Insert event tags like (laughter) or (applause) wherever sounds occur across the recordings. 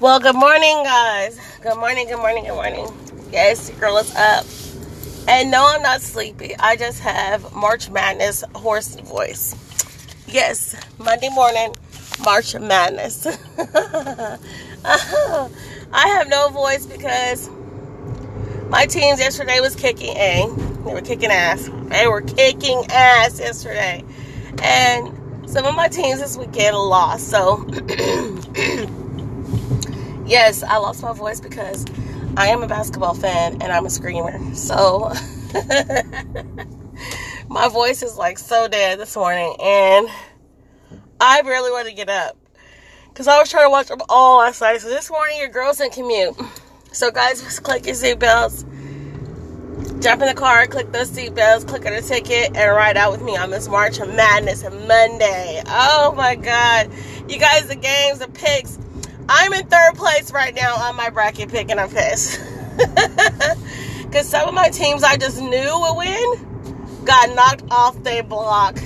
Well, good morning, guys. Good morning, good morning, good morning. Yes, girl is up. And no, I'm not sleepy. I just have March Madness hoarse voice. Yes, Monday morning, March Madness. (laughs) I have no voice because my teams yesterday was kicking A. They were kicking ass. They were kicking ass yesterday. And some of my teams this weekend lost. So (clears throat) yes, I lost my voice because I am a basketball fan and I'm a screamer. So (laughs) my voice is like so dead this morning and I barely want to get up because I was trying to watch them all last night. So this morning, your girls in commute. So guys, just click your seatbelts, jump in the car, click those seatbelts, click on a ticket, and ride out with me on this March of Madness Monday. Oh my God, you guys, the games, the picks. I'm in third place right now on my bracket pick, and I'm pissed. Because (laughs) some of my teams I just knew would win got knocked off their block.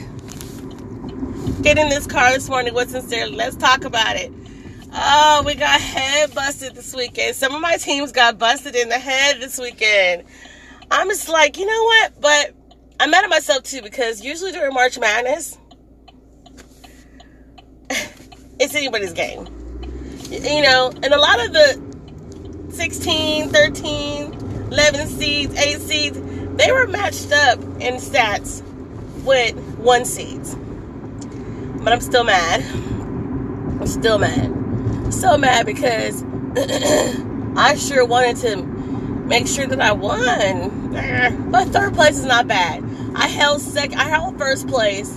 Get in this car this morning with sincerely. Let's talk about it. Oh, we got head busted this weekend. Some of my teams got busted in the head this weekend. I'm just like, you know what? But I'm mad at myself too because usually during March Madness, (laughs) it's anybody's game. You know, and a lot of the 16, 13, 11 seeds, 8 seeds, they were matched up in stats with one seeds. But I'm still mad. I'm still mad. So mad because (clears throat) I sure wanted to make sure that I won. But third place is not bad. I held second. I held first place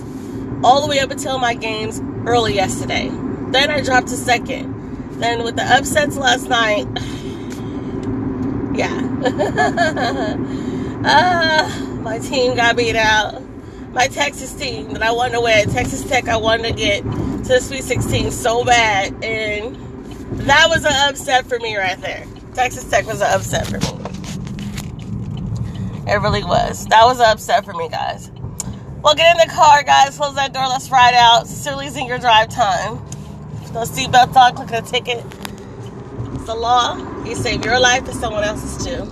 all the way up until my games early yesterday. Then I dropped to second. Then with the upsets last night, (sighs) yeah. uh, (laughs) my team got beat out. My Texas team that I wanted to win, Texas Tech, I wanted to get to the Sweet 16 so bad. And that was an upset for me right there. Texas Tech was an upset for me. It really was. That was an upset for me, guys. Well, get in the car, guys. Close that door. Let's ride out. Sincerely's in your drive time. No seatbelts on. Click a ticket. It's the law. You save your life to someone else's too.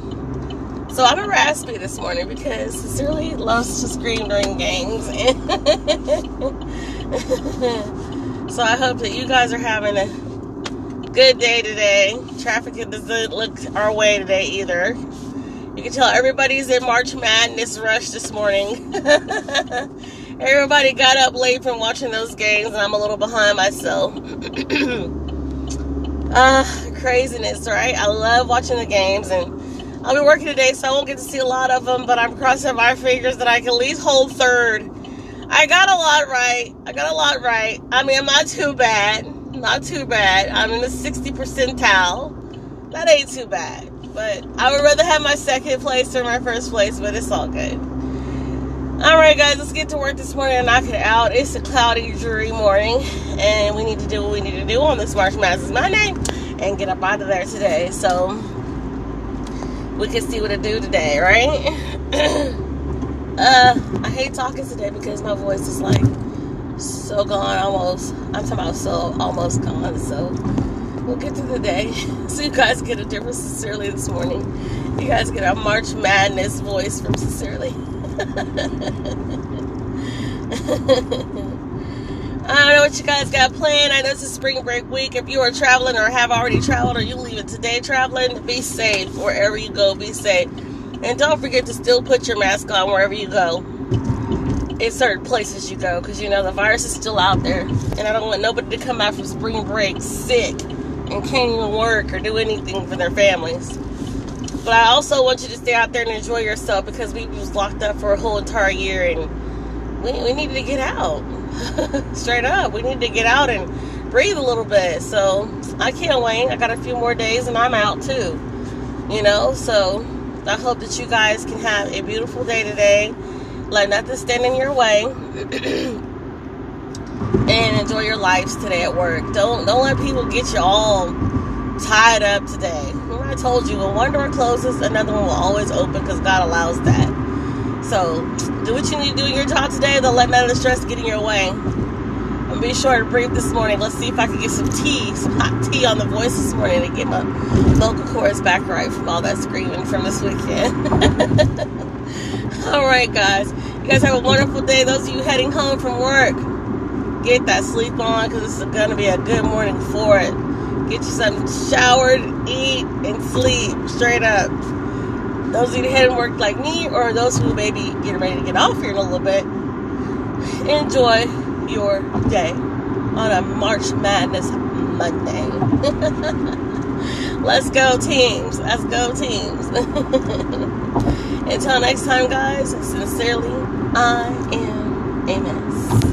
So I'm a raspy this morning because Sincerely loves to scream during games. (laughs) so I hope that you guys are having a good day today. Traffic doesn't look our way today either. You can tell everybody's in March Madness rush this morning. (laughs) Everybody got up late from watching those games, and I'm a little behind myself. uh, (clears throat) craziness, right? I love watching the games, and I'll be working today, so I won't get to see a lot of them, but I'm crossing my fingers that I can at least hold third. I got a lot right. I got a lot right. I mean, I'm not too bad. Not too bad. I'm in the 60 percentile. That ain't too bad. But I would rather have my second place or my first place, but it's all good. Alright, guys, let's get to work this morning and knock it out. It's a cloudy, dreary morning, and we need to do what we need to do on this March Madness Monday and get up out of there today. So we can see what to do today, right? (clears throat) uh, I hate talking today because my voice is like so gone almost. I'm talking about so almost gone. So we'll get to the day. (laughs) So you guys get a different Sincerely this morning. You guys get a March Madness voice from Sincerely. I don't know what you guys got planned. I know it's a spring break week. If you are traveling or have already traveled or you leaving today traveling, be safe wherever you go. Be safe. And don't forget to still put your mask on wherever you go. In certain places you go, because you know the virus is still out there. And I don't want nobody to come out from spring break sick and can't even work or do anything for their families. But I also want you to stay out there and enjoy yourself because we was locked up for a whole entire year and we, we needed to get out. (laughs) Straight up. We need to get out and breathe a little bit. So I can't wait. I got a few more days and I'm out too. You know, so I hope that you guys can have a beautiful day today. Let nothing stand in your way. (clears throat) and enjoy your lives today at work. Don't don't let people get you all tied up today. I told you when one door closes, another one will always open because God allows that. So do what you need to do in your job today. Don't let none of the stress get in your way. Gonna be short and brief this morning. Let's see if I can get some tea, some hot tea on the voice this morning to get my vocal cords back right from all that screaming from this weekend. (laughs) all right, guys. You guys have a wonderful day. Those of you heading home from work, get that sleep on because it's gonna be a good morning for it. Get you something showered, eat, and sleep straight up. Those of hadn't worked like me, or those who may be getting ready to get off here in a little bit, enjoy your day on a March Madness Monday. (laughs) Let's go, teams. Let's go, teams. (laughs) Until next time, guys, sincerely, I am a mess.